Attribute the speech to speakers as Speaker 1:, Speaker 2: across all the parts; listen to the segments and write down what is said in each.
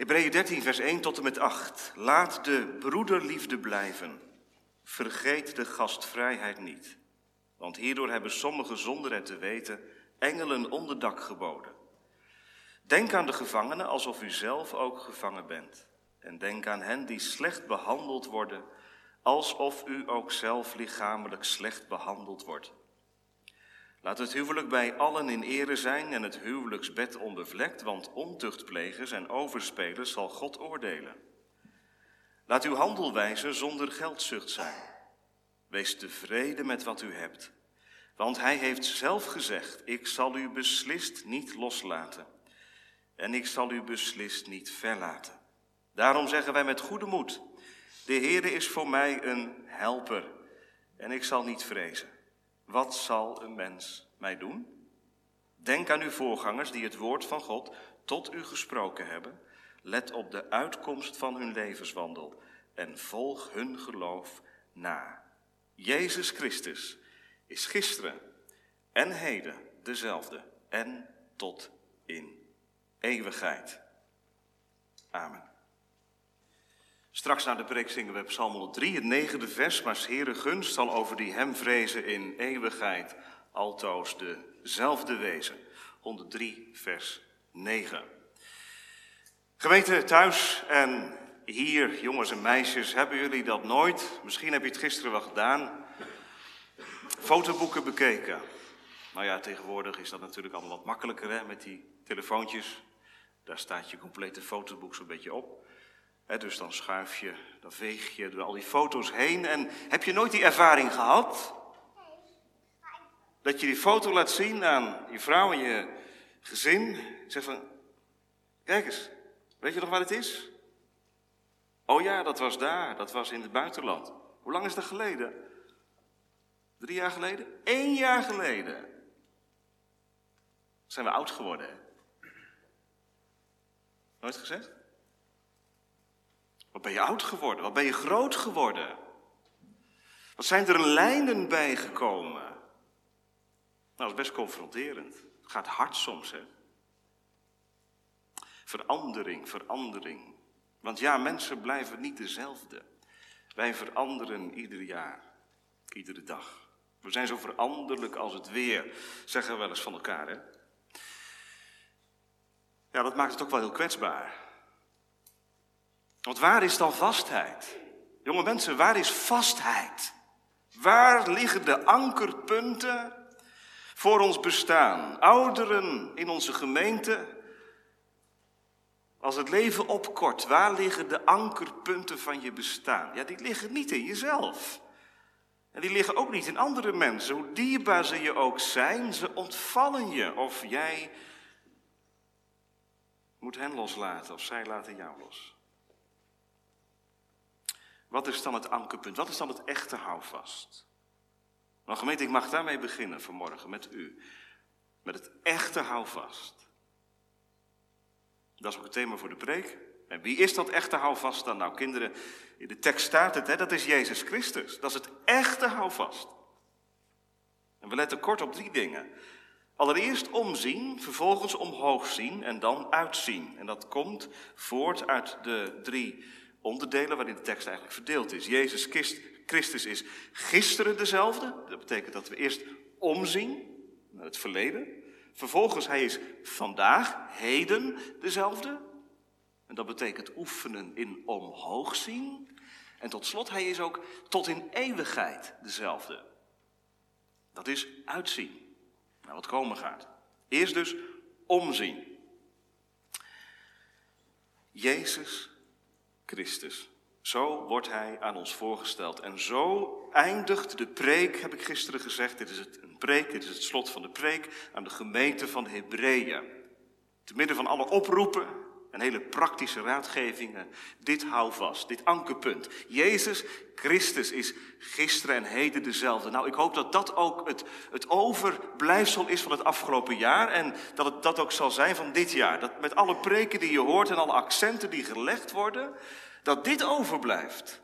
Speaker 1: Hebreeën 13, vers 1 tot en met 8. Laat de broederliefde blijven. Vergeet de gastvrijheid niet. Want hierdoor hebben sommigen zonder het te weten engelen onderdak geboden. Denk aan de gevangenen alsof u zelf ook gevangen bent. En denk aan hen die slecht behandeld worden, alsof u ook zelf lichamelijk slecht behandeld wordt. Laat het huwelijk bij allen in ere zijn en het huwelijksbed onbevlekt, want ontuchtplegers en overspelers zal God oordelen. Laat uw handelwijze zonder geldzucht zijn. Wees tevreden met wat u hebt, want hij heeft zelf gezegd, ik zal u beslist niet loslaten en ik zal u beslist niet verlaten. Daarom zeggen wij met goede moed, de Heere is voor mij een helper en ik zal niet vrezen. Wat zal een mens mij doen? Denk aan uw voorgangers die het woord van God tot u gesproken hebben. Let op de uitkomst van hun levenswandel en volg hun geloof na. Jezus Christus is gisteren en heden dezelfde en tot in eeuwigheid. Amen. Straks na de preek zingen we Psalm 103, het negende vers. Maar Heere gunst zal over die hem vrezen in eeuwigheid altoos dezelfde wezen. 103, vers 9. Gemeente thuis en hier, jongens en meisjes, hebben jullie dat nooit? Misschien heb je het gisteren wel gedaan. Fotoboeken bekeken. Nou ja, tegenwoordig is dat natuurlijk allemaal wat makkelijker hè, met die telefoontjes. Daar staat je complete fotoboek zo'n beetje op dus dan schuif je, dan veeg je door al die foto's heen. En heb je nooit die ervaring gehad? Dat je die foto laat zien aan je vrouw en je gezin. Zeg van, kijk eens, weet je nog waar het is? Oh ja, dat was daar, dat was in het buitenland. Hoe lang is dat geleden? Drie jaar geleden? Eén jaar geleden. Zijn we oud geworden, hè? Nooit gezegd? Wat ben je oud geworden? Wat ben je groot geworden? Wat zijn er lijnen bijgekomen? Nou, dat is best confronterend. Het gaat hard soms, hè? Verandering, verandering. Want ja, mensen blijven niet dezelfde. Wij veranderen ieder jaar, iedere dag. We zijn zo veranderlijk als het weer, zeggen we wel eens van elkaar, hè? Ja, dat maakt het ook wel heel kwetsbaar. Want waar is dan vastheid? Jonge mensen, waar is vastheid? Waar liggen de ankerpunten voor ons bestaan? Ouderen in onze gemeente, als het leven opkort, waar liggen de ankerpunten van je bestaan? Ja, die liggen niet in jezelf. En die liggen ook niet in andere mensen. Hoe dierbaar ze je ook zijn, ze ontvallen je. Of jij moet hen loslaten, of zij laten jou los. Wat is dan het ankerpunt? Wat is dan het echte houvast? Nou gemeente, ik mag daarmee beginnen vanmorgen met u. Met het echte houvast. Dat is ook het thema voor de preek. En wie is dat echte houvast dan? Nou kinderen, in de tekst staat het, hè, dat is Jezus Christus. Dat is het echte houvast. En we letten kort op drie dingen. Allereerst omzien, vervolgens omhoog zien en dan uitzien. En dat komt voort uit de drie onderdelen waarin de tekst eigenlijk verdeeld is. Jezus Christus is gisteren dezelfde. Dat betekent dat we eerst omzien naar het verleden. Vervolgens, hij is vandaag, heden dezelfde. En dat betekent oefenen in omhoog zien. En tot slot, hij is ook tot in eeuwigheid dezelfde. Dat is uitzien. Naar wat komen gaat. Eerst dus omzien. Jezus Christus. Zo wordt hij aan ons voorgesteld. En zo eindigt de preek, heb ik gisteren gezegd. Dit is het, een preek, dit is het slot van de preek aan de gemeente van Hebreeën. Te midden van alle oproepen en hele praktische raadgevingen. Dit hou vast, dit ankerpunt. Jezus Christus is gisteren en heden dezelfde. Nou, ik hoop dat dat ook het, het overblijfsel is van het afgelopen jaar. En dat het dat ook zal zijn van dit jaar. Dat met alle preken die je hoort en alle accenten die gelegd worden, dat dit overblijft.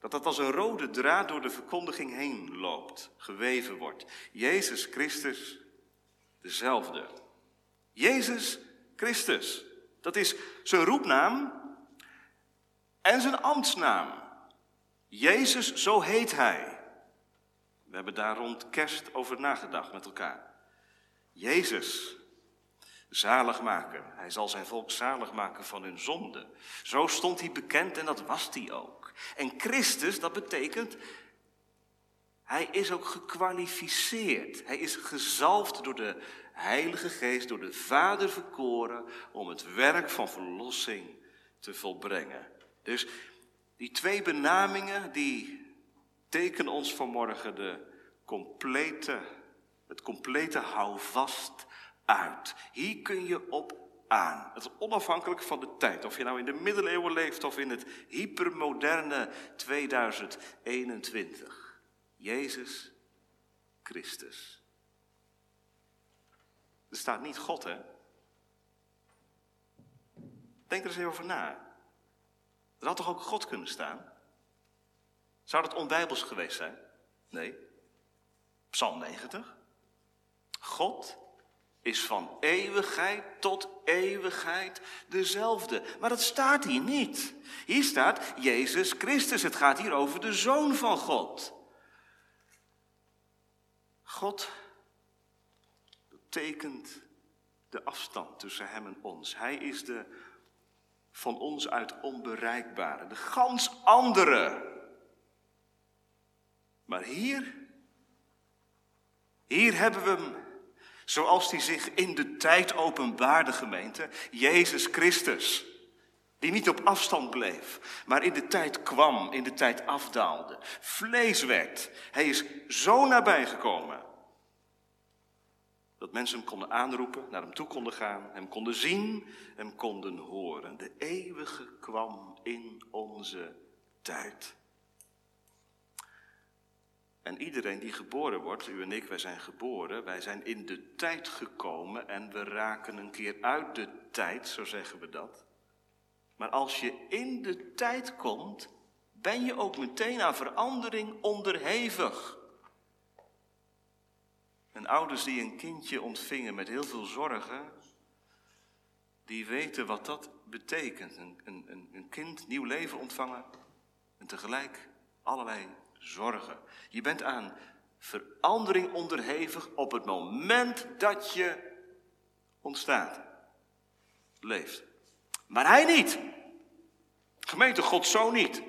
Speaker 1: Dat dat als een rode draad door de verkondiging heen loopt, geweven wordt. Jezus Christus dezelfde. Jezus Christus. Dat is zijn roepnaam en zijn ambtsnaam. Jezus, zo heet hij. We hebben daar rond kerst over nagedacht met elkaar. Jezus, zalig maken. Hij zal zijn volk zalig maken van hun zonde. Zo stond hij bekend en dat was hij ook. En Christus, dat betekent, hij is ook gekwalificeerd. Hij is gezalfd door de Heilige Geest, door de Vader verkoren om het werk van verlossing te volbrengen. Dus die twee benamingen, die tekenen ons vanmorgen de complete, het complete houvast uit. Hier kun je op aan. Het is onafhankelijk van de tijd. Of je nou in de middeleeuwen leeft of in het hypermoderne 2021. Jezus Christus. Er staat niet God, hè? Denk er eens even over na. Er had toch ook God kunnen staan? Zou dat onbijbels geweest zijn? Nee. Psalm 90. God is van eeuwigheid tot eeuwigheid dezelfde. Maar dat staat hier niet. Hier staat Jezus Christus. Het gaat hier over de Zoon van God. God betekent de afstand tussen Hem en ons. Hij is de van ons uit onbereikbare, de gans andere. Maar hier, hier hebben we hem zoals hij zich in de tijd openbaarde, gemeente, Jezus Christus. Die niet op afstand bleef, maar in de tijd kwam, in de tijd afdaalde. Vlees werd. Hij is zo nabij gekomen. Dat mensen hem konden aanroepen, naar hem toe konden gaan, hem konden zien, hem konden horen. De eeuwige kwam in onze tijd. En iedereen die geboren wordt, u en ik, wij zijn geboren, wij zijn in de tijd gekomen en we raken een keer uit de tijd, zo zeggen we dat. Maar als je in de tijd komt, ben je ook meteen aan verandering onderhevig. En ouders die een kindje ontvingen met heel veel zorgen, die weten wat dat betekent. Een, een, een kind nieuw leven ontvangen en tegelijk allerlei zorgen. Je bent aan verandering onderhevig op het moment dat je ontstaat, leeft. Maar hij niet. Gemeente God zo niet.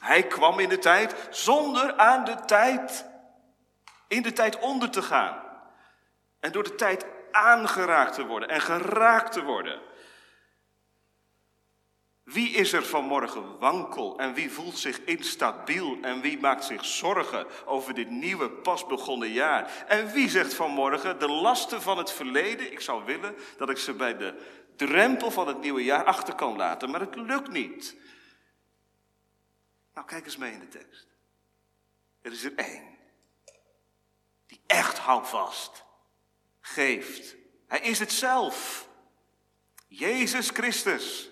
Speaker 1: Hij kwam in de tijd zonder aan de tijd, in de tijd onder te gaan. En door de tijd aangeraakt te worden en geraakt te worden. Wie is er vanmorgen wankel en wie voelt zich instabiel en wie maakt zich zorgen over dit nieuwe pas begonnen jaar? En wie zegt vanmorgen de lasten van het verleden, ik zou willen dat ik ze bij de drempel van het nieuwe jaar achter kan laten, maar het lukt niet. Nou, kijk eens mee in de tekst. Er is er één die echt houvast geeft. Hij is het zelf. Jezus Christus.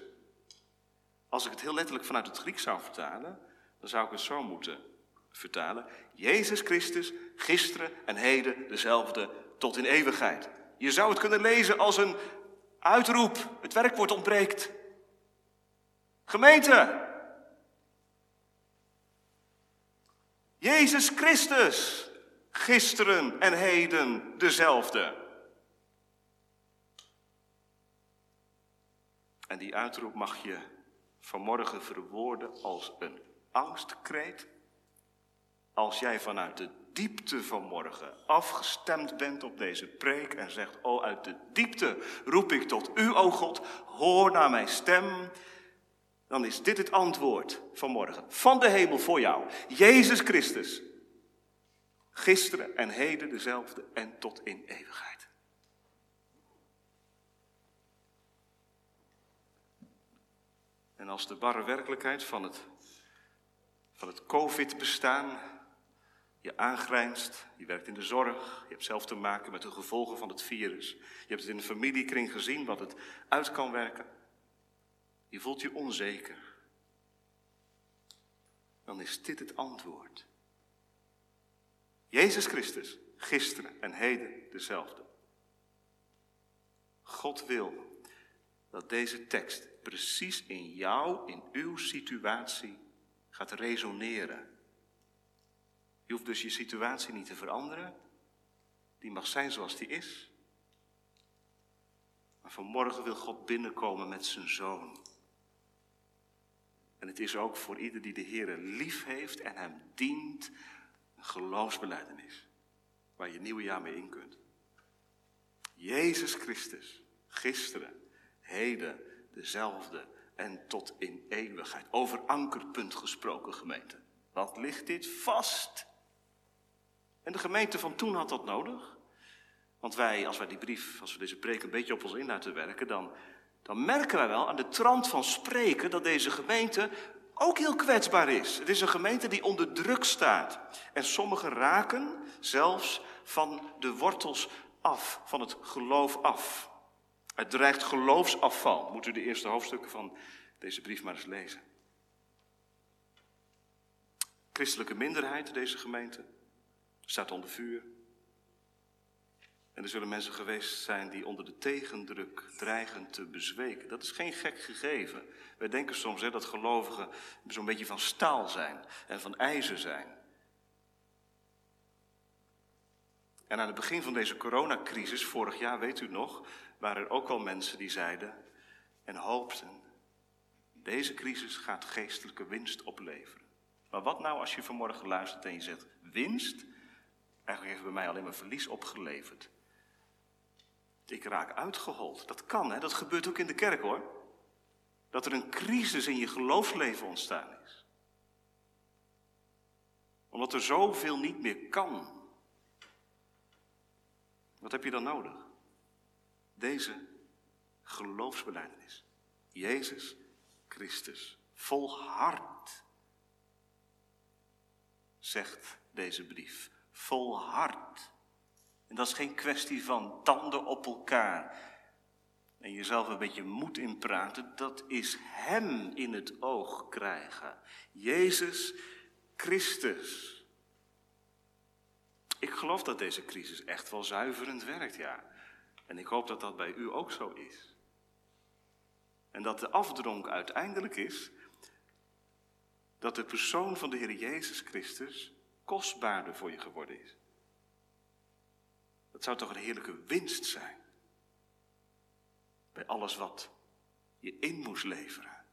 Speaker 1: Als ik het heel letterlijk vanuit het Grieks zou vertalen, dan zou ik het zo moeten vertalen. Jezus Christus, gisteren en heden dezelfde tot in eeuwigheid. Je zou het kunnen lezen als een uitroep. Het werkwoord ontbreekt. Gemeente. Jezus Christus, gisteren en heden dezelfde. En die uitroep mag je vanmorgen verwoorden als een angstkreet. Als jij vanuit de diepte vanmorgen afgestemd bent op deze preek en zegt, oh uit de diepte roep ik tot u, o God, hoor naar mijn stem. Dan is dit het antwoord vanmorgen van de hemel voor jou. Jezus Christus. Gisteren en heden dezelfde en tot in eeuwigheid. En als de barre werkelijkheid van het, van het COVID-bestaan je aangrijnst, je werkt in de zorg, je hebt zelf te maken met de gevolgen van het virus, je hebt het in de familiekring gezien wat het uit kan werken, je voelt je onzeker, dan is dit het antwoord. Jezus Christus, gisteren en heden dezelfde. God wil dat deze tekst precies in jou, in uw situatie gaat resoneren. Je hoeft dus je situatie niet te veranderen. Die mag zijn zoals die is. Maar vanmorgen wil God binnenkomen met zijn zoon. En het is ook voor ieder die de Heer lief heeft en hem dient, een geloofsbeleidenis. Waar je nieuwe jaar mee in kunt. Jezus Christus, gisteren, heden, dezelfde en tot in eeuwigheid. Over ankerpunt gesproken, gemeente. Wat ligt dit vast? En de gemeente van toen had dat nodig. Want wij, als wij die brief, als we deze preek een beetje op ons in laten werken, dan, dan merken wij wel aan de trant van spreken dat deze gemeente ook heel kwetsbaar is. Het is een gemeente die onder druk staat. En sommigen raken zelfs van de wortels af, van het geloof af. Het dreigt geloofsafval. Moet u de eerste hoofdstukken van deze brief maar eens lezen. Christelijke minderheid, deze gemeente, staat onder vuur. En er zullen mensen geweest zijn die onder de tegendruk dreigen te bezweken. Dat is geen gek gegeven. Wij denken soms hè, dat gelovigen zo'n beetje van staal zijn en van ijzer zijn. En aan het begin van deze coronacrisis, vorig jaar, weet u nog, waren er ook al mensen die zeiden en hoopten: deze crisis gaat geestelijke winst opleveren. Maar wat nou als je vanmorgen luistert en je zegt: winst? Eigenlijk heeft bij mij alleen maar verlies opgeleverd. Ik raak uitgehold. Dat kan, hè? dat gebeurt ook in de kerk hoor. Dat er een crisis in je geloofsleven ontstaan is. Omdat er zoveel niet meer kan. Wat heb je dan nodig? Deze geloofsbelijdenis. Jezus Christus. Volhard, zegt deze brief. Volhard. En dat is geen kwestie van tanden op elkaar en jezelf een beetje moed inpraten. Dat is Hem in het oog krijgen. Jezus Christus. Ik geloof dat deze crisis echt wel zuiverend werkt, ja. En ik hoop dat dat bij u ook zo is. En dat de afdronk uiteindelijk is dat de persoon van de Heer Jezus Christus kostbaarder voor je geworden is. Dat zou toch een heerlijke winst zijn. Bij alles wat je in moest leveren.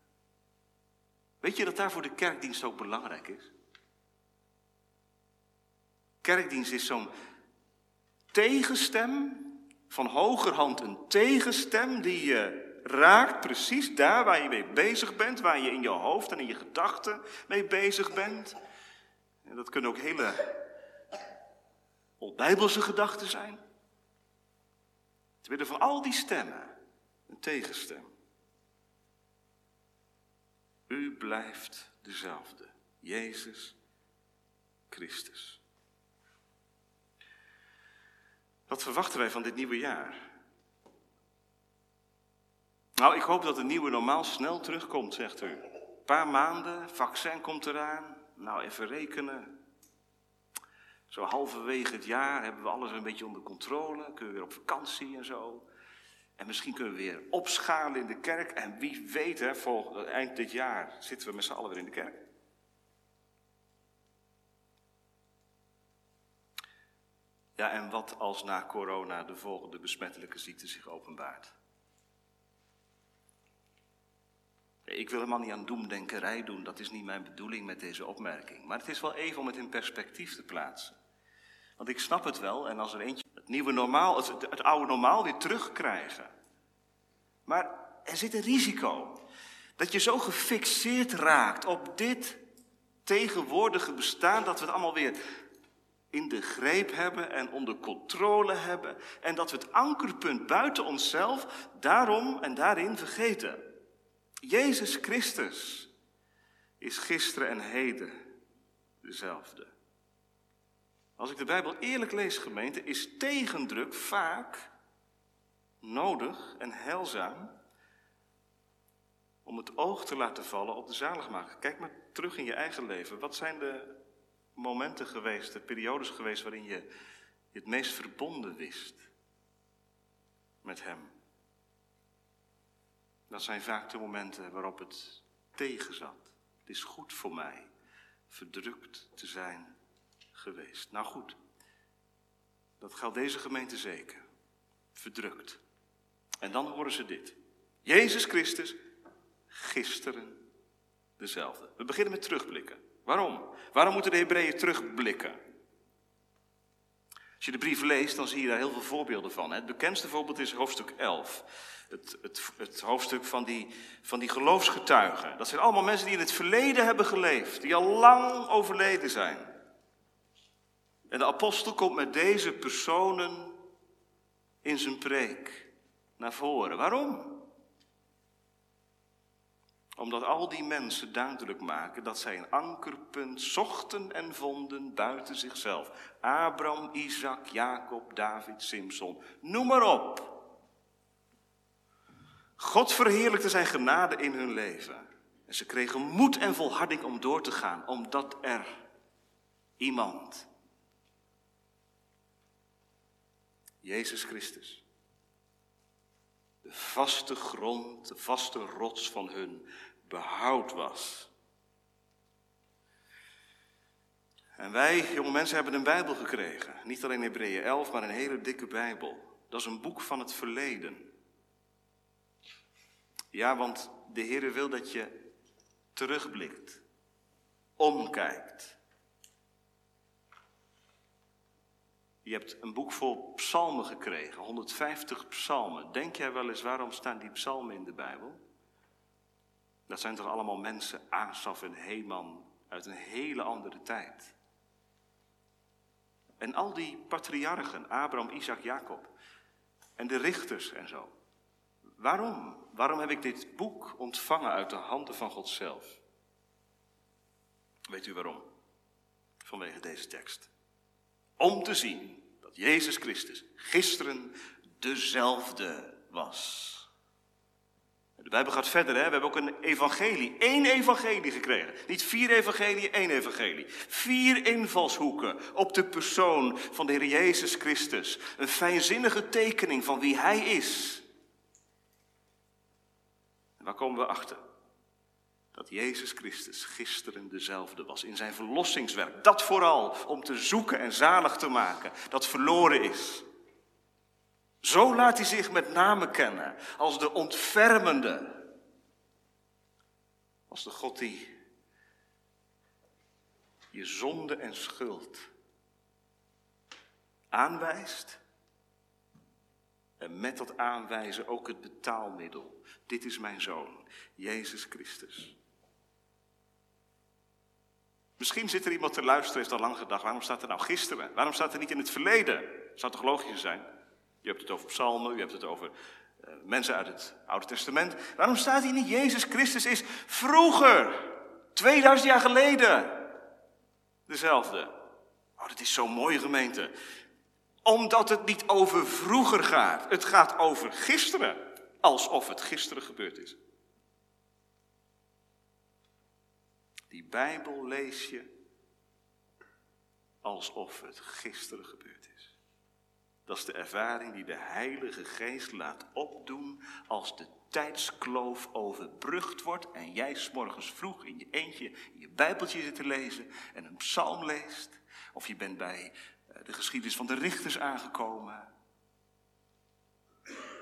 Speaker 1: Weet je dat daarvoor de kerkdienst ook belangrijk is? Kerkdienst is zo'n tegenstem, van hogerhand een tegenstem die je raakt precies daar waar je mee bezig bent, waar je in je hoofd en in je gedachten mee bezig bent. En dat kunnen ook hele onbijbelse gedachten zijn. Te midden van al die stemmen, een tegenstem. U blijft dezelfde, Jezus Christus. Wat verwachten wij van dit nieuwe jaar? Nou, ik hoop dat het nieuwe normaal snel terugkomt, zegt u. Een paar maanden, vaccin komt eraan. Nou, even rekenen. Zo halverwege het jaar hebben we alles een beetje onder controle. Kunnen we weer op vakantie en zo. En misschien kunnen we weer opschalen in de kerk. En wie weet, hè, volgend eind dit jaar zitten we met z'n allen weer in de kerk. Ja, en wat als na corona de volgende besmettelijke ziekte zich openbaart? Ik wil helemaal niet aan doemdenkerij doen, dat is niet mijn bedoeling met deze opmerking. Maar het is wel even om het in perspectief te plaatsen. Want ik snap het wel, en als er eentje het nieuwe normaal, het, het oude normaal weer terugkrijgen. Maar er zit een risico. Dat je zo gefixeerd raakt op dit tegenwoordige bestaan, dat we het allemaal weer in de greep hebben en onder controle hebben. En dat we het ankerpunt buiten onszelf daarom en daarin vergeten. Jezus Christus is gisteren en heden dezelfde. Als ik de Bijbel eerlijk lees, gemeente, is tegendruk vaak nodig en heilzaam om het oog te laten vallen op de zaligmaker. Kijk maar terug in je eigen leven. Wat zijn de momenten geweest, de periodes geweest waarin je je het meest verbonden wist met Hem? Dat zijn vaak de momenten waarop het tegenzat. Het is goed voor mij verdrukt te zijn geweest. Nou goed, dat geldt deze gemeente zeker. Verdrukt. En dan horen ze dit. Jezus Christus, gisteren dezelfde. We beginnen met terugblikken. Waarom? Waarom moeten de Hebreeën terugblikken? Als je de brief leest, dan zie je daar heel veel voorbeelden van. Het bekendste voorbeeld is hoofdstuk 11. Het, het, het, hoofdstuk van die, van die geloofsgetuigen. Dat zijn allemaal mensen die in het verleden hebben geleefd, die al lang overleden zijn. En de apostel komt met deze personen in zijn preek naar voren. Waarom? Omdat al die mensen duidelijk maken dat zij een ankerpunt zochten en vonden buiten zichzelf. Abraham, Isaac, Jacob, David, Simson, noem maar op. God verheerlijkte zijn genade in hun leven. En ze kregen moed en volharding om door te gaan, omdat er iemand, Jezus Christus, de vaste grond, de vaste rots van hun behoud was. En wij, jonge mensen, hebben een Bijbel gekregen. Niet alleen Hebreeën 11, maar een hele dikke Bijbel. Dat is een boek van het verleden. Ja, want de Heer wil dat je terugblikt, omkijkt. Je hebt een boek vol psalmen gekregen, 150 psalmen. Denk jij wel eens waarom staan die psalmen in de Bijbel? Dat zijn toch allemaal mensen, Asaf en Heman, uit een hele andere tijd. En al die patriarchen, Abraham, Isaac, Jacob, en de richters en zo. Waarom? Waarom heb ik dit boek ontvangen uit de handen van God zelf? Weet u waarom? Vanwege deze tekst. Om te zien dat Jezus Christus gisteren dezelfde was. De Bijbel gaat verder, hè? we hebben ook een evangelie, één evangelie gekregen. Niet vier evangelie, één evangelie. Vier invalshoeken op de persoon van de Heer Jezus Christus. Een fijnzinnige tekening van wie Hij is. En waar komen we achter? Dat Jezus Christus gisteren dezelfde was in zijn verlossingswerk. Dat vooral om te zoeken en zalig te maken, dat verloren is. Zo laat hij zich met name kennen als de ontfermende. Als de God die je zonde en schuld aanwijst. En met dat aanwijzen ook het betaalmiddel. Dit is mijn zoon, Jezus Christus. Misschien zit er iemand te luisteren, heeft al lang gedacht, waarom staat er nou gisteren? Waarom staat er niet in het verleden? Zou toch logisch zijn? Je hebt het over psalmen, u hebt het over uh, mensen uit het Oude Testament. Waarom staat hier niet Jezus Christus is vroeger, 2000 jaar geleden, dezelfde? Oh, dat is zo'n mooie gemeente. Omdat het niet over vroeger gaat. Het gaat over gisteren. Alsof het gisteren gebeurd is. Die Bijbel lees je alsof het gisteren gebeurd is. Dat is de ervaring die de Heilige Geest laat opdoen als de tijdskloof overbrugd wordt en jij s'morgens vroeg in je eentje in je Bijbeltje zit te lezen en een psalm leest. Of je bent bij eh, de geschiedenis van de richters aangekomen.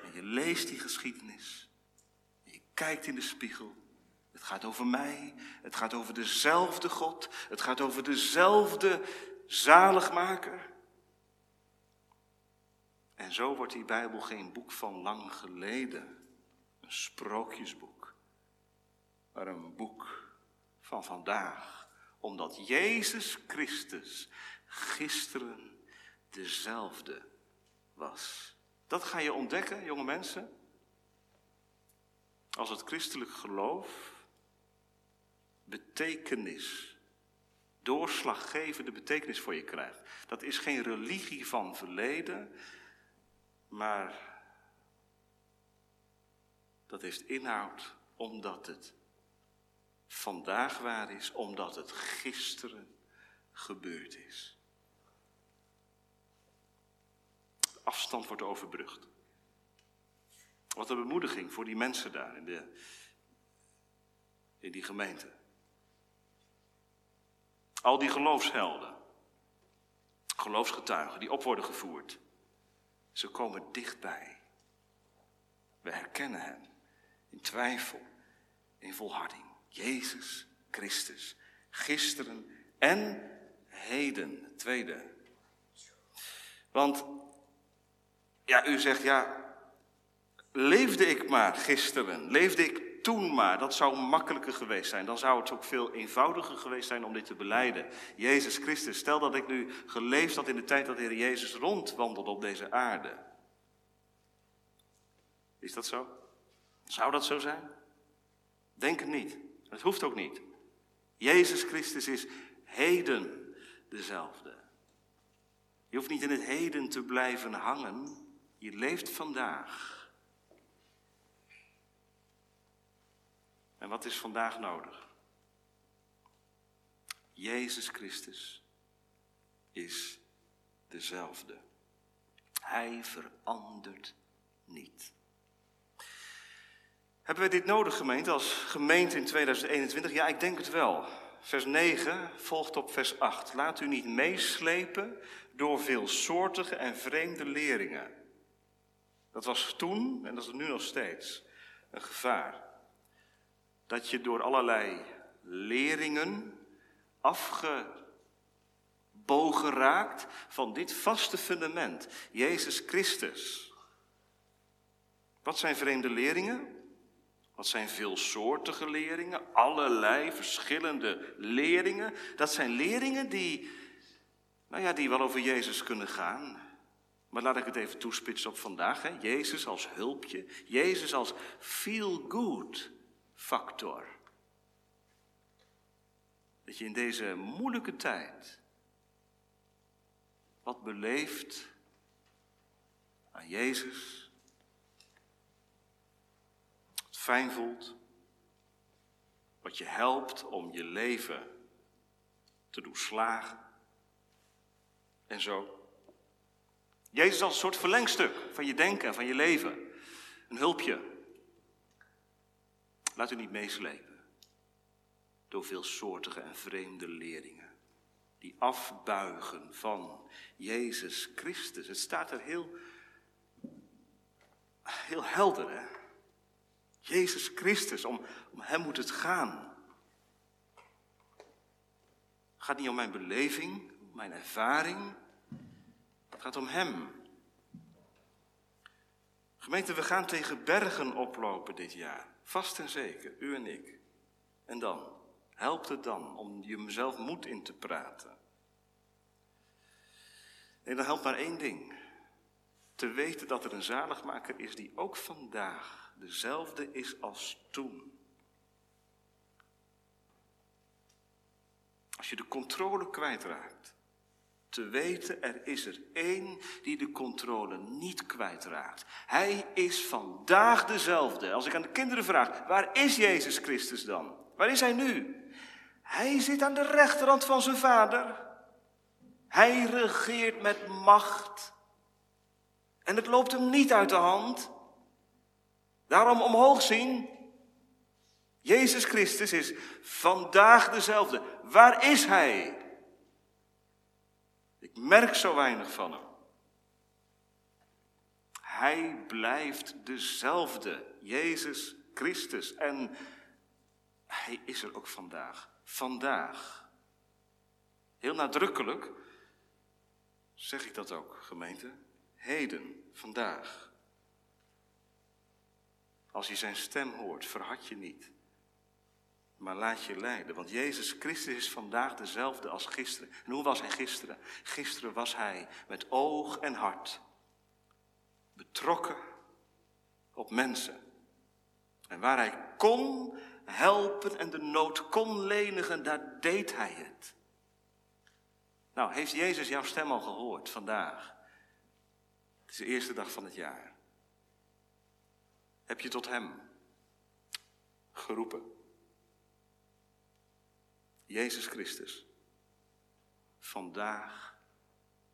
Speaker 1: En je leest die geschiedenis. En je kijkt in de spiegel. Het gaat over mij. Het gaat over dezelfde God. Het gaat over dezelfde zaligmaker. En zo wordt die Bijbel geen boek van lang geleden, een sprookjesboek, maar een boek van vandaag, omdat Jezus Christus gisteren dezelfde was. Dat ga je ontdekken, jonge mensen, als het christelijk geloof betekenis, doorslaggevende betekenis voor je krijgt. Dat is geen religie van verleden, maar dat heeft inhoud omdat het vandaag waar is, omdat het gisteren gebeurd is. De afstand wordt overbrugd. Wat een bemoediging voor die mensen daar in, de, in die gemeente. Al die geloofshelden, geloofsgetuigen die op worden gevoerd, ze komen dichtbij. We herkennen hem in twijfel, in volharding. Jezus Christus, gisteren en heden. Tweede. Want, ja, u zegt, ja, leefde ik maar gisteren, leefde ik toen maar, dat zou makkelijker geweest zijn. Dan zou het ook veel eenvoudiger geweest zijn om dit te beleiden. Jezus Christus, stel dat ik nu geleefd had in de tijd dat de Heer Jezus rondwandelde op deze aarde. Is dat zo? Zou dat zo zijn? Denk het niet. Het hoeft ook niet. Jezus Christus is heden dezelfde. Je hoeft niet in het heden te blijven hangen. Je leeft vandaag. En wat is vandaag nodig? Jezus Christus is dezelfde. Hij verandert niet. Hebben wij dit nodig, gemeente, als gemeente in 2021? Ja, ik denk het wel. Vers 9 volgt op vers 8. Laat u niet meeslepen door veelsoortige en vreemde leringen. Dat was toen en dat is nu nog steeds een gevaar. Dat je door allerlei leringen afgebogen raakt van dit vaste fundament, Jezus Christus. Wat zijn vreemde leringen? Wat zijn veelsoortige leringen, allerlei verschillende leringen. Dat zijn leringen die, nou ja, die wel over Jezus kunnen gaan. Maar laat ik het even toespitsen op vandaag. Hè? Jezus als hulpje, Jezus als feel-good factor. Dat je in deze moeilijke tijd wat beleeft aan Jezus fijn voelt, wat je helpt om je leven te doen slagen en zo. Jezus als een soort verlengstuk van je denken en van je leven. Een hulpje. Laat u niet meeslepen door veelsoortige en vreemde leringen. Die afbuigen van Jezus Christus. Het staat er heel, heel helder, hè? Jezus Christus, om, om Hem moet het gaan. Het gaat niet om mijn beleving, mijn ervaring. Het gaat om Hem. Gemeente, we gaan tegen bergen oplopen dit jaar. Vast en zeker, u en ik. En dan? Helpt het dan om je mezelf moed in te praten? Nee, dan helpt maar één ding. Te weten dat er een zaligmaker is die ook vandaag dezelfde is als toen. Als je de controle kwijtraakt, te weten er is er één die de controle niet kwijtraakt. Hij is vandaag dezelfde. Als ik aan de kinderen vraag, waar is Jezus Christus dan? Waar is hij nu? Hij zit aan de rechterhand van zijn vader. Hij regeert met macht. En het loopt hem niet uit de hand. Daarom omhoog zien. Jezus Christus is vandaag dezelfde. Waar is Hij? Ik merk zo weinig van Hem. Hij blijft dezelfde, Jezus Christus. En Hij is er ook vandaag. Vandaag. Heel nadrukkelijk zeg ik dat ook, gemeente. Heden, vandaag. Als je zijn stem hoort, verhard je niet. Maar laat je leiden, want Jezus Christus is vandaag dezelfde als gisteren. En hoe was hij gisteren? Gisteren was hij met oog en hart betrokken op mensen. En waar hij kon helpen en de nood kon lenigen, daar deed hij het. Nou, heeft Jezus jouw stem al gehoord vandaag? Het is de eerste dag van het jaar heb je tot Hem geroepen. Jezus Christus, vandaag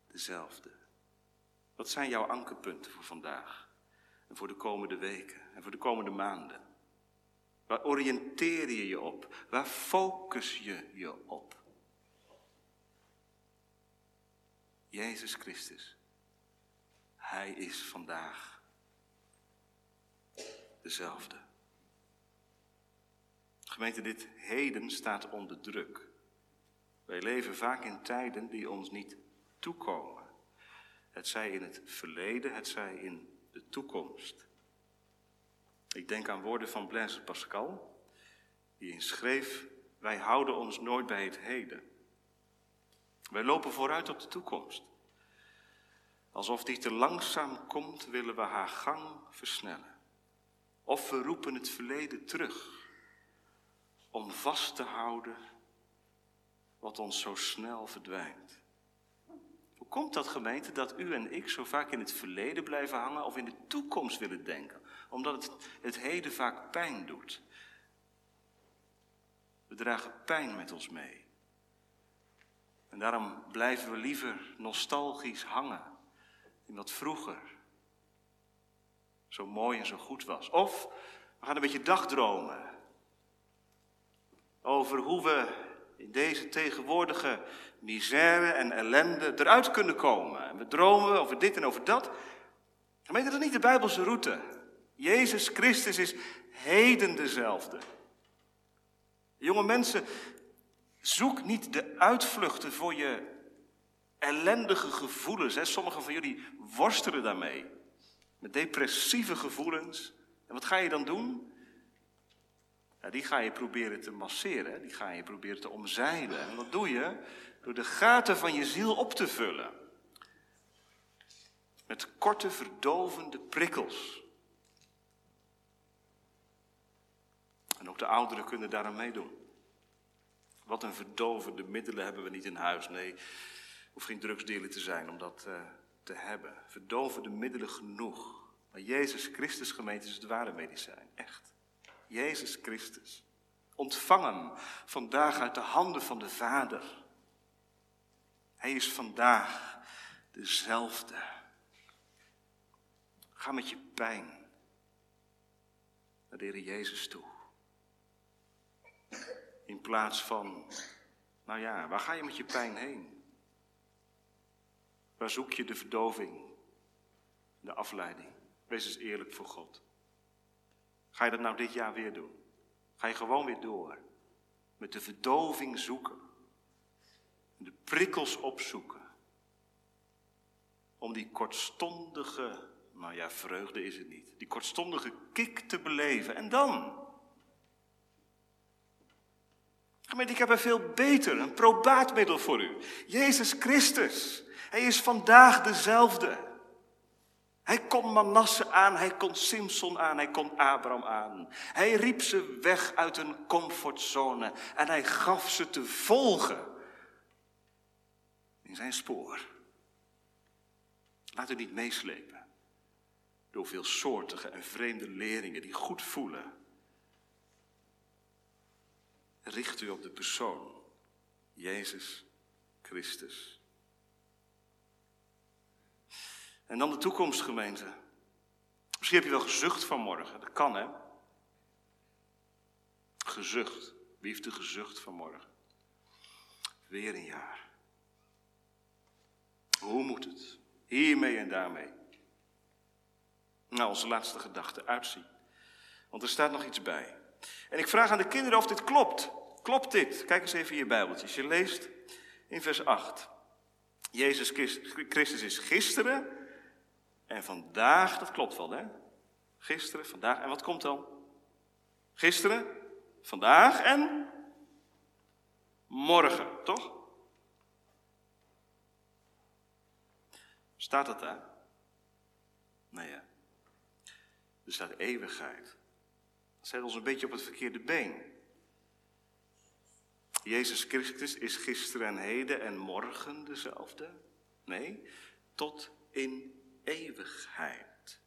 Speaker 1: dezelfde. Wat zijn jouw ankerpunten voor vandaag? En voor de komende weken en voor de komende maanden. Waar oriënteer je je op? Waar focus je je op? Jezus Christus. Hij is vandaag dezelfde. Gemeente, dit heden staat onder druk. Wij leven vaak in tijden die ons niet toekomen. Het zij in het verleden, het zij in de toekomst. Ik denk aan woorden van Blaise Pascal, die schreef: Wij houden ons nooit bij het heden. Wij lopen vooruit op de toekomst. Alsof die te langzaam komt, willen we haar gang versnellen. Of we roepen het verleden terug om vast te houden wat ons zo snel verdwijnt. Hoe komt dat gemeente dat u en ik zo vaak in het verleden blijven hangen of in de toekomst willen denken? Omdat het het heden vaak pijn doet. We dragen pijn met ons mee. En daarom blijven we liever nostalgisch hangen in wat vroeger zo mooi en zo goed was. Of we gaan een beetje dagdromen over hoe we in deze tegenwoordige misère en ellende eruit kunnen komen. En we dromen over dit en over dat. Gemeente, dat is niet de Bijbelse route. Jezus Christus is heden dezelfde. Jonge mensen, zoek niet de uitvluchten voor je ellendige gevoelens. Sommigen van jullie worstelen daarmee. Met depressieve gevoelens. En wat ga je dan doen? Die ga je proberen te masseren, die ga je proberen te omzeilen. En wat doe je? Door de gaten van je ziel op te vullen. Met korte, verdovende prikkels. En ook de ouderen kunnen daar aan meedoen. Wat een verdovende middelen hebben we niet in huis. Nee, hoef geen drugsdealer te zijn om dat uh, te hebben. Verdovende middelen genoeg. Maar Jezus Christus gemeente is het ware medicijn. Echt. Jezus Christus. Ontvang hem vandaag uit de handen van de Vader. Hij is vandaag dezelfde. Ga met je pijn naar de Heer Jezus toe. In plaats van, nou ja, waar ga je met je pijn heen? Waar zoek je de verdoving, de afleiding? Wees eens eerlijk voor God. Ga je dat nou dit jaar weer doen? Ga je gewoon weer door met de verdoving zoeken, de prikkels opzoeken, om die kortstondige, nou ja, vreugde is het niet, die kortstondige kick te beleven. En dan? Gemeente, ik heb een veel beter, een probaatmiddel voor u. Jezus Christus. Hij is vandaag dezelfde. Hij kon Manasse aan, hij kon Simson aan, hij kon Abraham aan. Hij riep ze weg uit een comfortzone en hij gaf ze te volgen in zijn spoor. Laat u niet meeslepen door veelsoortige en vreemde leerlingen die goed voelen. Richt u op de persoon, Jezus Christus. En dan de toekomstgemeente. Misschien heb je wel gezucht vanmorgen. Dat kan, hè? Gezucht. Wie heeft de gezucht vanmorgen? Weer een jaar. Hoe moet het? Hiermee en daarmee. Nou, onze laatste gedachte uitzien. Want er staat nog iets bij. En ik vraag aan de kinderen of dit klopt. Klopt dit? Kijk eens even in je Bijbeltjes. Je leest in vers 8. Jezus Christus is gisteren, en vandaag, dat klopt wel, hè? Gisteren, vandaag. En wat komt dan? Gisteren, vandaag en morgen, toch? Staat dat daar? Nee, ja. Er staat eeuwigheid. Dat zet ons een beetje op het verkeerde been. Jezus Christus is gisteren en heden en morgen dezelfde. Nee, tot in eeuwigheid.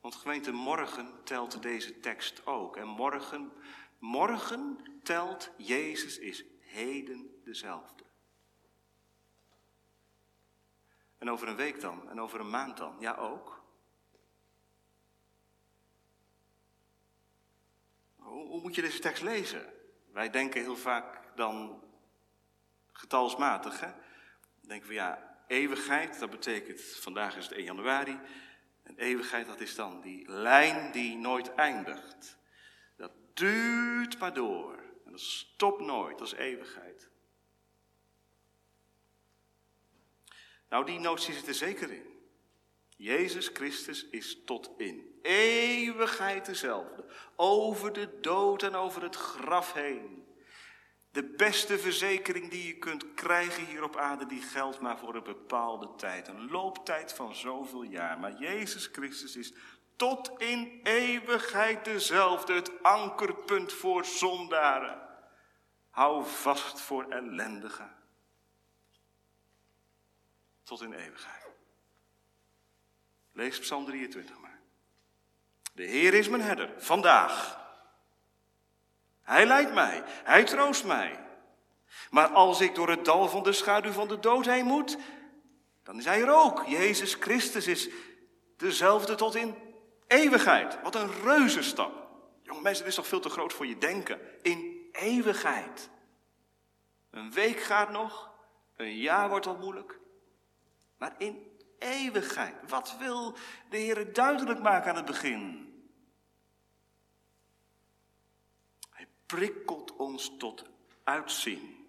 Speaker 1: Want gemeente, morgen telt deze tekst ook. En morgen, morgen telt Jezus is heden dezelfde. En over een week dan, en over een maand dan, ja ook. Hoe, moet je deze tekst lezen? Wij denken heel vaak dan getalsmatig, hè? Denken we, ja, eeuwigheid, dat betekent vandaag is het 1 januari. En eeuwigheid, dat is dan die lijn die nooit eindigt. Dat duurt maar door. En dat stopt nooit, dat is eeuwigheid. Nou, die notie zit er zeker in. Jezus Christus is tot in eeuwigheid dezelfde. Over de dood en over het graf heen. De beste verzekering die je kunt krijgen hier op aarde, die geldt maar voor een bepaalde tijd. Een looptijd van zoveel jaar. Maar Jezus Christus is tot in eeuwigheid dezelfde. Het ankerpunt voor zondaren. Hou vast voor ellendigen. Tot in eeuwigheid. Lees Psalm 23 maar. De Heer is mijn herder, vandaag. Hij leidt mij, hij troost mij. Maar als ik door het dal van de schaduw van de dood heen moet, dan is hij er ook. Jezus Christus is dezelfde tot in eeuwigheid. Wat een reuzenstap. Jonge mensen, dit is toch veel te groot voor je denken. In eeuwigheid. Een week gaat nog, een jaar wordt al moeilijk. Maar in eeuwigheid. Wat wil de Heer duidelijk maken aan het begin? Hij prikkelt ons tot uitzien.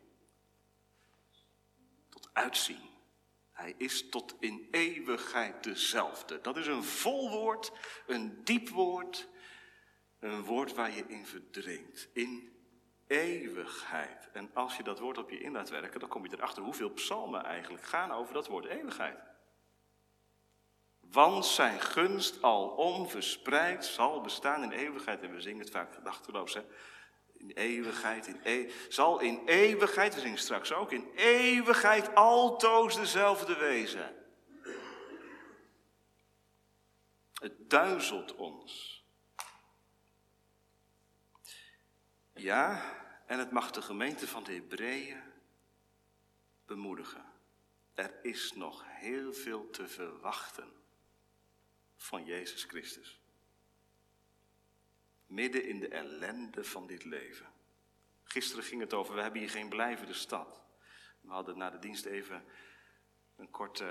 Speaker 1: Tot uitzien. Hij is tot in eeuwigheid dezelfde. Dat is een vol woord, een diep woord, een woord waar je in verdrinkt. In eeuwigheid. En als je dat woord op je in laat werken, dan kom je erachter hoeveel psalmen eigenlijk gaan over dat woord eeuwigheid. Want zijn gunst alom verspreid zal bestaan in eeuwigheid. En we zingen het vaak gedachteloos, hè. In eeuwigheid, in e zal in eeuwigheid, we zingen straks ook, in eeuwigheid altoos dezelfde wezen. Het duizelt ons. Ja, en het mag de gemeente van de Hebreeën bemoedigen. Er is nog heel veel te verwachten van Jezus Christus. Midden in de ellende van dit leven. Gisteren ging het over, we hebben hier geen blijvende stad. We hadden na de dienst even een kort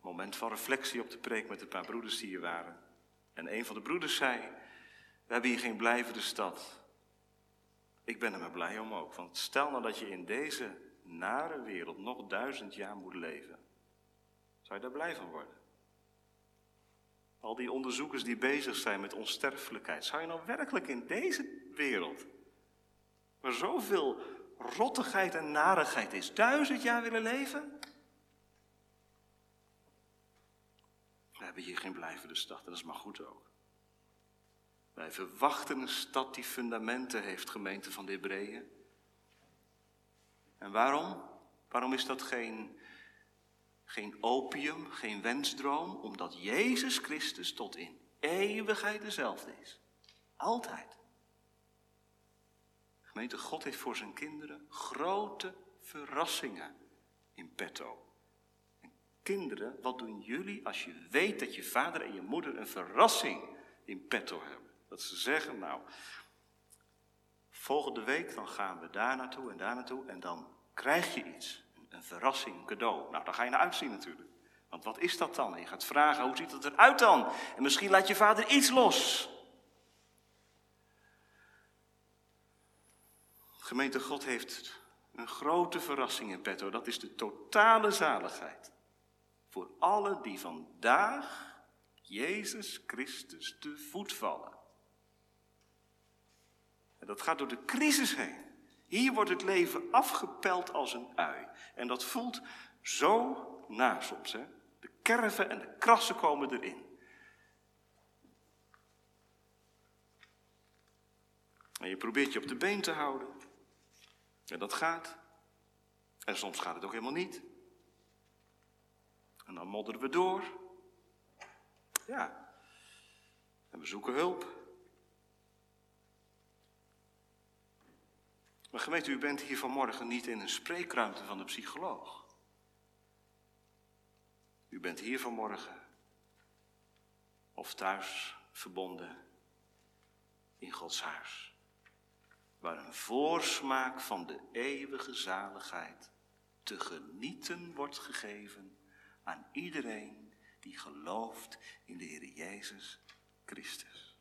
Speaker 1: moment van reflectie op de preek met een paar broeders die hier waren. En een van de broeders zei, we hebben hier geen blijvende stad. Ik ben er maar blij om ook, want stel nou dat je in deze nare wereld nog duizend jaar moet leven. Zou je daar blij van worden? Al die onderzoekers die bezig zijn met onsterfelijkheid. Zou je nou werkelijk in deze wereld, waar zoveel rottigheid en narigheid is, duizend jaar willen leven? We hebben hier geen blijvende stad en dat is maar goed ook. Wij verwachten een stad die fundamenten heeft, gemeente van de Hebreeën. En waarom? Waarom is dat geen geen opium, geen wensdroom, omdat Jezus Christus tot in eeuwigheid dezelfde is. Altijd. Gemeente, God heeft voor zijn kinderen grote verrassingen in petto. En kinderen, wat doen jullie als je weet dat je vader en je moeder een verrassing in petto hebben? Dat ze zeggen, nou, volgende week dan gaan we daar naartoe en daar naartoe en dan krijg je iets een verrassing, cadeau. Nou, daar ga je naar uitzien natuurlijk. Want wat is dat dan? je gaat vragen, hoe ziet het eruit dan? En misschien laat je vader iets los. Gemeente God heeft een grote verrassing in petto. Dat is de totale zaligheid. Voor allen die vandaag Jezus Christus te voet vallen. En dat gaat door de crisis heen. Hier wordt het leven afgepeld als een ui. En dat voelt zo na soms. Hè? De kerven en de krassen komen erin. En je probeert je op de been te houden. En dat gaat. En soms gaat het ook helemaal niet. En dan modderen we door. Ja. En we zoeken hulp. Maar gemeente, u bent hier vanmorgen niet in een spreekruimte van de psycholoog. U bent hier vanmorgen of thuis verbonden in Gods huis. waar een voorsmaak van de eeuwige zaligheid te genieten wordt gegeven aan iedereen die gelooft in de Heer Jezus Christus.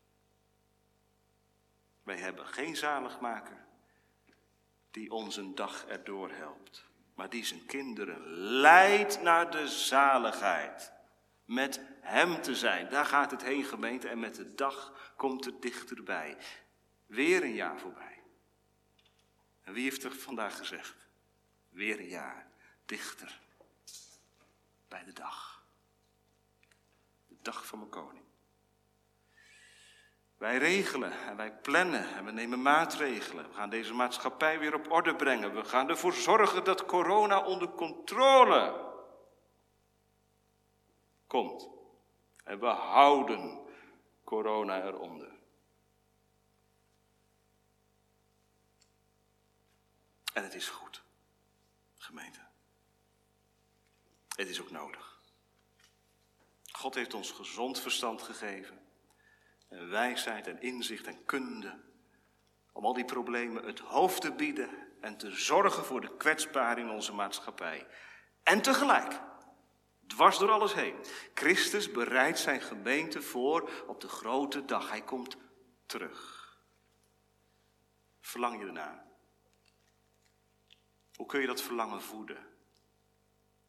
Speaker 1: Wij hebben geen zaligmaker die ons een dag erdoor helpt, maar die zijn kinderen leidt naar de zaligheid. Met Hem te zijn, daar gaat het heen gemeente en met de dag komt het dichterbij. Weer een jaar voorbij. En wie heeft er vandaag gezegd? Weer een jaar dichter bij de dag. De dag van mijn koning. Wij regelen en wij plannen en we nemen maatregelen. We gaan deze maatschappij weer op orde brengen. We gaan ervoor zorgen dat corona onder controle komt. En we houden corona eronder. En het is goed, gemeente. Het is ook nodig. God heeft ons gezond verstand gegeven. En wijsheid en inzicht en kunde. Om al die problemen het hoofd te bieden en te zorgen voor de kwetsbaren in onze maatschappij. En tegelijk, dwars door alles heen, Christus bereidt zijn gemeente voor op de grote dag. Hij komt terug. Verlang je ernaar? Hoe kun je dat verlangen voeden?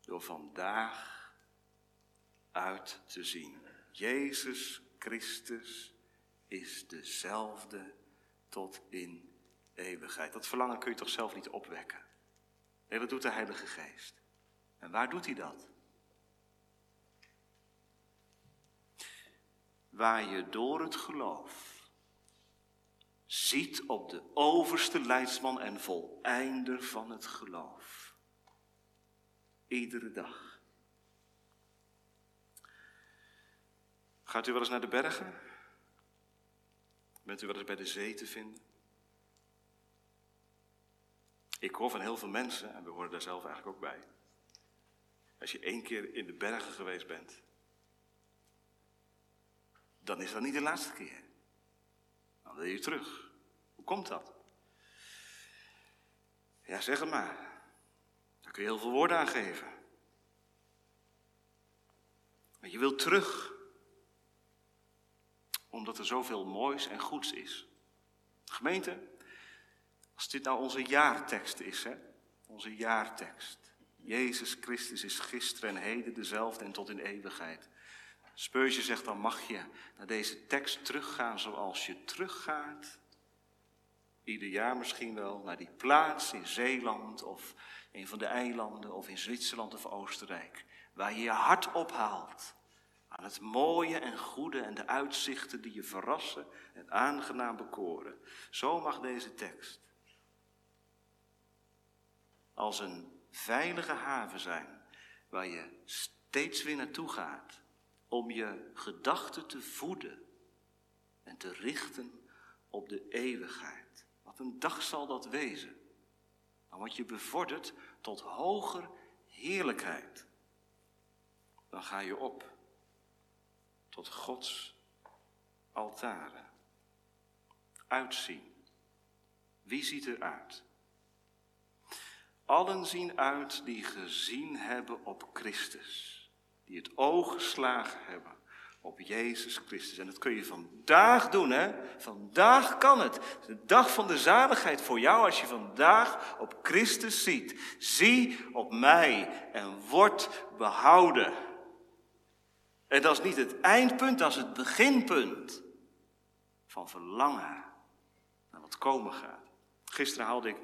Speaker 1: Door vandaag uit te zien. Jezus Christus is dezelfde tot in eeuwigheid. Dat verlangen kun je toch zelf niet opwekken? Nee, dat doet de Heilige Geest. En waar doet hij dat? Waar je door het geloof ziet op de overste leidsman en voleinder van het geloof. Iedere dag. Gaat u wel eens naar de bergen? Bent u wel eens bij de zee te vinden? Ik hoor van heel veel mensen, en we horen daar zelf eigenlijk ook bij. Als je één keer in de bergen geweest bent, dan is dat niet de laatste keer. Dan wil je terug. Hoe komt dat? Ja, zeg het maar. Daar kun je heel veel woorden aan geven. Maar je wilt terug. Omdat er zoveel moois en goeds is. Gemeente, als dit nou onze jaartekst is, hè? Onze jaartekst. Jezus Christus is gisteren en heden dezelfde en tot in eeuwigheid. Speursje zegt dan mag je naar deze tekst teruggaan zoals je teruggaat. Ieder jaar misschien wel naar die plaats in Zeeland of een van de eilanden of in Zwitserland of Oostenrijk. Waar je je hart ophaalt aan het mooie en goede en de uitzichten die je verrassen en aangenaam bekoren. Zo mag deze tekst als een veilige haven zijn waar je steeds weer naartoe gaat om je gedachten te voeden en te richten op de eeuwigheid. Wat een dag zal dat wezen. Dan word je bevorderd tot hoger heerlijkheid. Dan ga je op tot Gods altaren. Uitzien. Wie ziet eruit? Allen zien uit die gezien hebben op Christus die het oog geslagen hebben op Jezus Christus. En dat kun je vandaag doen, hè? Vandaag kan het. Het is de dag van de zaligheid voor jou als je vandaag op Christus ziet. Zie op mij en word behouden. En dat is niet het eindpunt, dat is het beginpunt van verlangen naar wat komen gaat. Gisteren haalde ik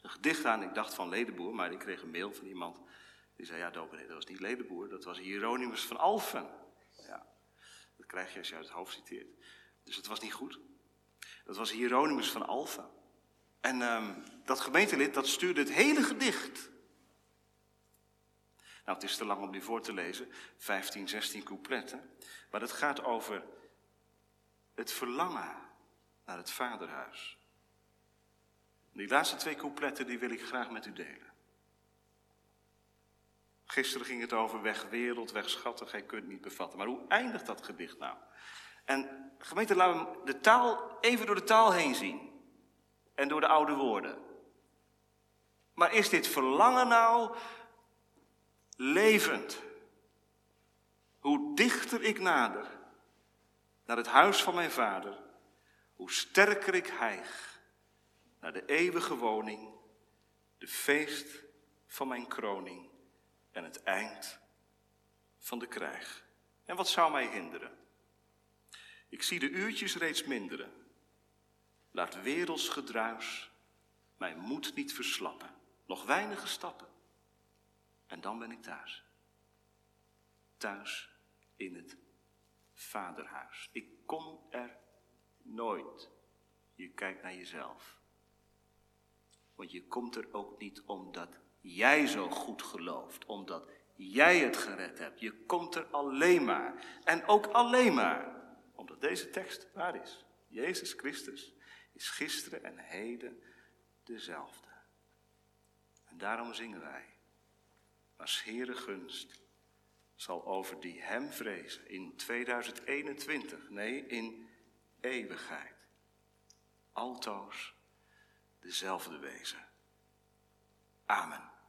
Speaker 1: een gedicht aan, ik dacht van Ledenboer, maar ik kreeg een mail van iemand die zei, ja dominee, dat was niet Ledenboer, dat was Hieronymus van Alphen. Ja, dat krijg je als je uit het hoofd citeert. Dus dat was niet goed. Dat was Hieronymus van Alphen. En um, dat gemeentelid, dat stuurde het hele gedicht. Nou, het is te lang om die voor te lezen. 15, 16 coupletten. Maar het gaat over het verlangen naar het vaderhuis. Die laatste twee coupletten, die wil ik graag met u delen. Gisteren ging het over weg wereld, weg schatten, gij kunt niet bevatten. Maar hoe eindigt dat gedicht nou? En gemeente, laten we de taal even door de taal heen zien. en door de oude woorden. Maar is dit verlangen nou levend? Hoe dichter ik nader naar het huis van mijn vader, hoe sterker ik hijg naar de eeuwige woning, de feest van mijn kroning en het eind van de krijg. En wat zou mij hinderen? Ik zie de uurtjes reeds minderen. Laat werelds gedruis mijn moed niet verslappen. Nog weinige stappen. En dan ben ik thuis. Thuis in het vaderhuis. Ik kom er nooit. Je kijkt naar jezelf. Want je komt er ook niet omdat jij zo goed gelooft, omdat jij het gered hebt. Je komt er alleen maar. En ook alleen maar omdat deze tekst waar is. Jezus Christus is gisteren en heden dezelfde. En daarom zingen wij. Als Heere gunst zal over die hem vrezen in 2021, nee, in eeuwigheid. Altoos dezelfde wezen. Amen.